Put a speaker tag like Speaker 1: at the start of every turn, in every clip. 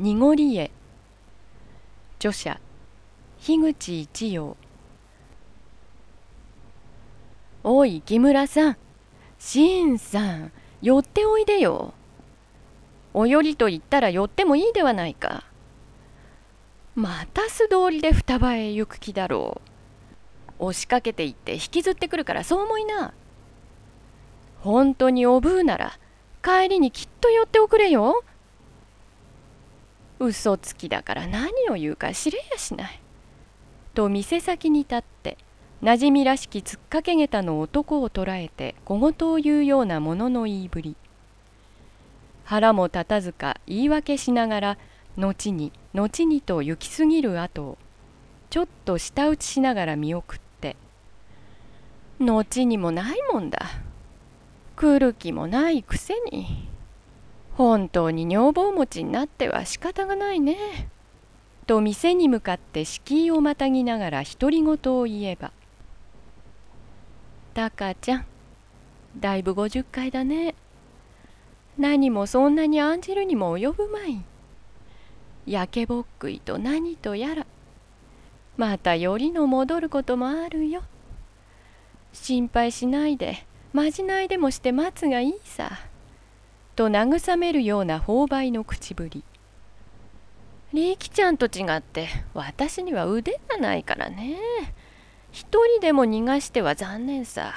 Speaker 1: 濁り絵著者樋口一葉。おい木村さん。新さん寄っておいでよ。およりと言ったら寄ってもいいではないか。また素通りで双葉へ行く気だろう。押しかけていって引きずってくるからそう思いな。本当におぶうなら帰りにきっと寄っておくれよ。嘘つきだから何を言うか知れやしない。と店先に立ってなじみらしきつっかけげたの男を捕らえて小言を言うようなものの言いぶり腹も立たずか言い訳しながら後に後にと行き過ぎる後をちょっと舌打ちしながら見送って後にもないもんだ来る気もないくせに。本当に女房持ちになっては仕方がないね。と店に向かって敷居をまたぎながら独り言を言えば「タカちゃんだいぶ50回だね。何もそんなに案じるにも及ぶまい。焼けぼっくいと何とやらまたよりの戻ることもあるよ。心配しないでまじないでもして待つがいいさ。と慰めるような勾配の口ぶり。力ちゃんと違って私には腕がないからね。一人でも逃がしては残念さ。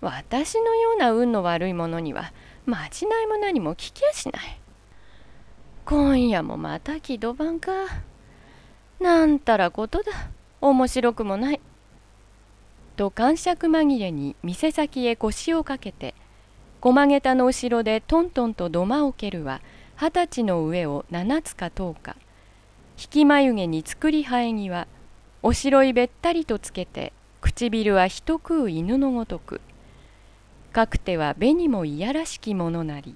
Speaker 1: 私のような運の悪いものにはまじないも何も聞きやしない。今夜もまた木戸番か。なんたらことだ。面白くもない。と感触紛れに店先へ腰をかけて駒げたの後ろでトントンと土間を蹴るは二十歳の上を七つか十日。引き眉毛に作り生え際おしろいべったりとつけて唇は一食う犬のごとく。かくては紅もいやらしきものなり。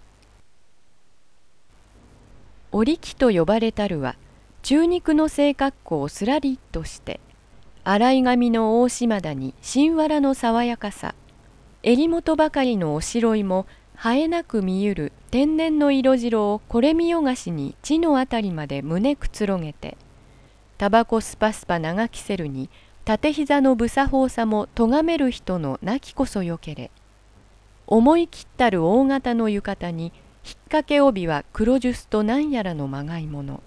Speaker 1: 織木と呼ばれたるは中肉の性格好をすらりっとして洗い髪の大島田に新わらの爽やかさ。襟元ばかりのおしろいも生えなく見ゆる天然の色白をこれ見よがしに地のあたりまで胸くつろげてタバコスパスパ長きせるに縦膝のぶさほうさも咎める人の亡きこそよけれ思い切ったる大型の浴衣に引っ掛け帯は黒ジュスと何やらのまがいもの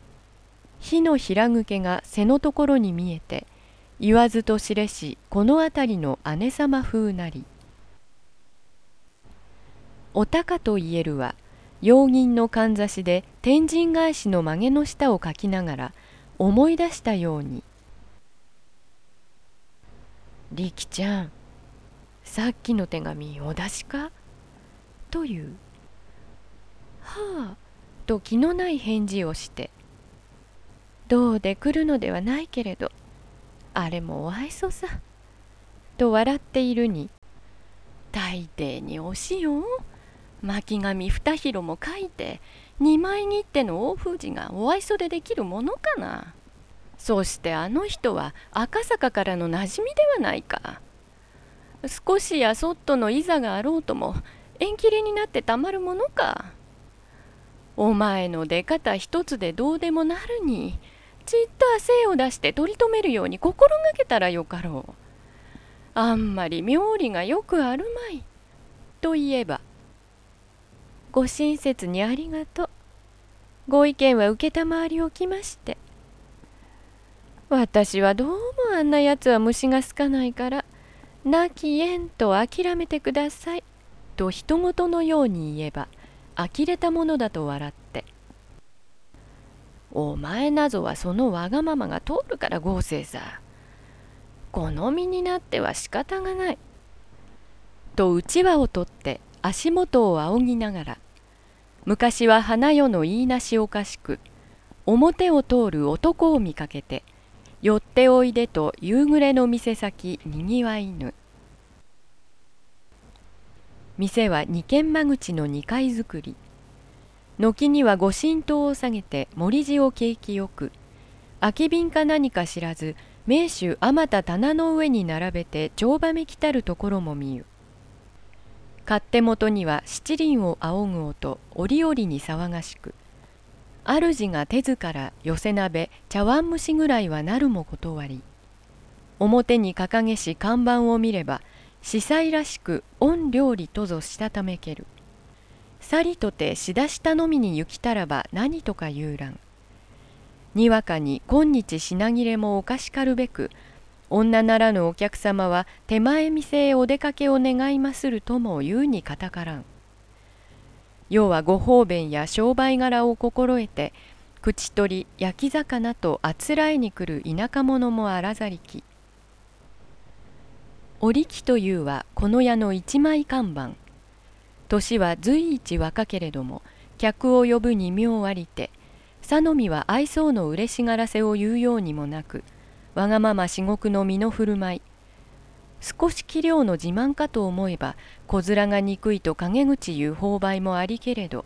Speaker 1: 火の平ぐけが背のところに見えて言わずと知れしこの辺りの姉様風なり。お高と言えるは用銀のかんざしで天神返しの曲げの下を書きながら思い出したように「力ちゃんさっきの手紙お出しか?」という「はあ」と気のない返事をして「どうで来るのではないけれどあれもお愛想さ」と笑っているに「大抵におしよう」巻紙二広も書いて二枚切手の大封じがお愛想でできるものかな？そしてあの人は赤坂からのなじみではないか。少しやそっとのいざがあろうとも縁切れになってたまるものか。お前の出方一つでどうでもなるにちっとは精を出して取り留めるように心がけたらよかろう。あんまり妙理がよくあるまい。と言えばご親切にありがとう。ご意見は承りおきまして。私はどうもあんなやつは虫が好かないから、亡き縁と諦めてください。と人事のように言えば、呆れたものだと笑って。お前なぞはそのわがままが通るから合成さ。好みになっては仕方がない。とうちわを取って足元を仰ぎながら昔は花代の言いなしおかしく表を通る男を見かけて寄っておいでと夕暮れの店先にぎわいぬ。店は二軒間口の二階造り。軒には御神刀を下げて森地を景気よく空き瓶か何か知らず名手あまた棚の上に並べて帳場めきたるところも見ゆ。勝手元には七輪を仰ぐ音折々に騒がしく主が手ずから寄せ鍋茶碗蒸しぐらいはなるも断り表に掲げし看板を見れば司祭らしく御料理とぞしたためける。さりとてしだしたのみに行きたらば何とか言うらんにわかに今日品切れもおかしかるべく女ならぬお客様は手前店へお出かけを願いまするとも言うにかたからん。要はご方便や商売柄を心得て口取り焼き魚とあつらえに来る田舎者もあらざりき。織木というはこの屋の一枚看板。年は随一若けれども客を呼ぶに妙ありて佐野みは愛想の嬉しがらせを言うようにもなくわがまま至極の身の振る舞い。少し器量の自慢かと思えば小面が憎いと陰口言う勾配もありけれど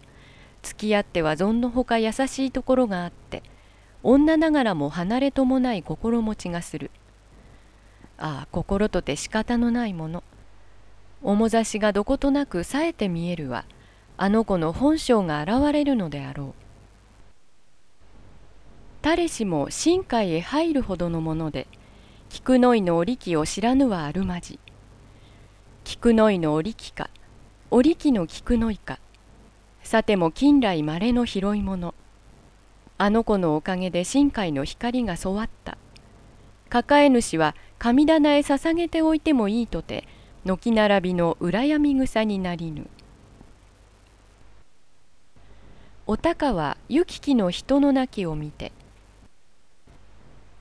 Speaker 1: 付き合っては存のほか優しいところがあって女ながらも離れともない心持ちがする。ああ心とて仕方のないもの。面差しがどことなく冴えて見えるはあの子の本性が現れるのであろう。誰しも深海へ入るほどのもので菊の井の織機を知らぬはあるまじ。菊の井の織機か織機の菊の井か。さても近来まれの拾い物あの子のおかげで深海の光がそわった。抱え主は神棚へ捧げておいてもいいとて軒並びの羨み草になりぬ。お高は行き来の人の泣きを見て「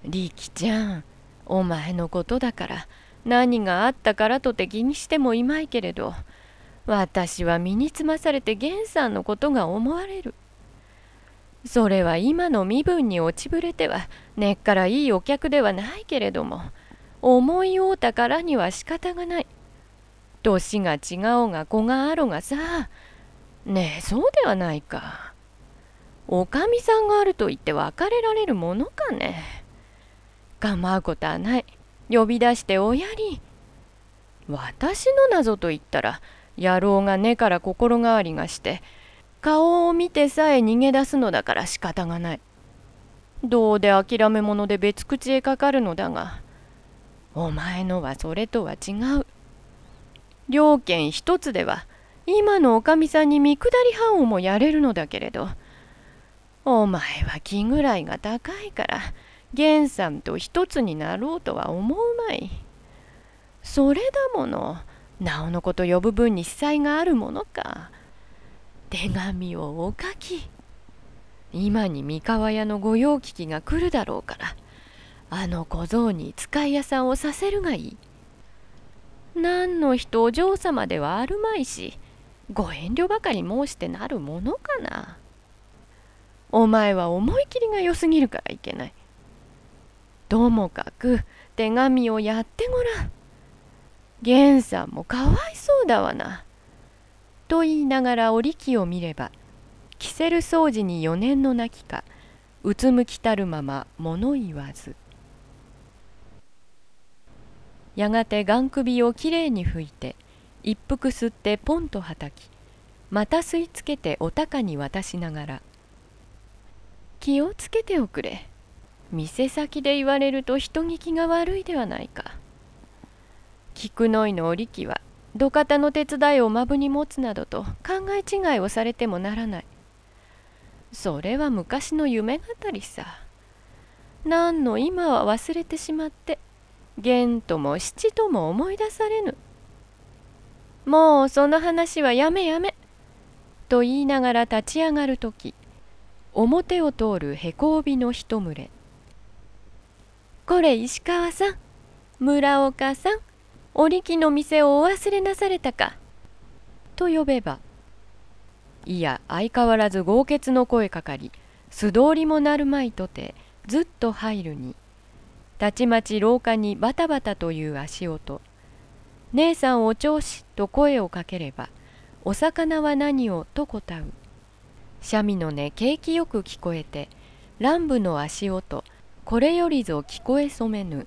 Speaker 1: 力ちゃんお前のことだから何があったからとて気にしてもいまいけれど私は身につまされて源さんのことが思われる。それは今の身分に落ちぶれては根っからいいお客ではないけれども思い合うたからには仕方がない。年が違おうが子があろうがさねえそうではないかおかみさんがあると言って別れられるものかね構うことはない。呼び出しておやり。私の謎と言ったら野郎が根から心変わりがして顔を見てさえ逃げ出すのだから仕方がない。どうで諦め者で別口へかかるのだがお前のはそれとは違う。両県一つでは今のおかみさんに見下り半をもやれるのだけれどお前は気ぐらいが高いから源さんと一つになろうとは思うまい。それだものなおのこと呼ぶ分に司祭があるものか。手紙をお書き。今に三河屋の御用聞きが来るだろうからあの小僧に使い屋さんをさせるがいい。何の人お嬢様ではあるまいしご遠慮ばかり申してなるものかなお前は思い切りが良すぎるからいけないともかく手紙をやってごらん。源さんもかわいそうだわな。と言いながら織機を見ればキセル掃除に4年の泣きかうつむきたるまま物言わず。やがてがん首をきれいに拭いて一服吸ってポンとはたきまた吸い付けてお高に渡しながら「気をつけておくれ。店先で言われると人聞きが悪いではないか」菊の井の織機は土方の手伝いをまぶに持つなどと考え違いをされてもならないそれは昔の夢語りさ何の今は忘れてしまって玄とも七とも思い出されぬ。もうその話はやめやめ。と言いながら立ち上がる時表を通るへこ帯の一群れ。これ石川さん。村岡さん。織木の店をお忘れなされたか。と呼べば。いや相変わらず豪傑の声かかり素通りもなるまいとてずっと入るに。たちまち廊下にバタバタという足音。姉さんお調子と声をかければお魚は何をと答う。三味の音景気よく聞こえて乱舞の足音。これよりぞ聞こえそめぬ。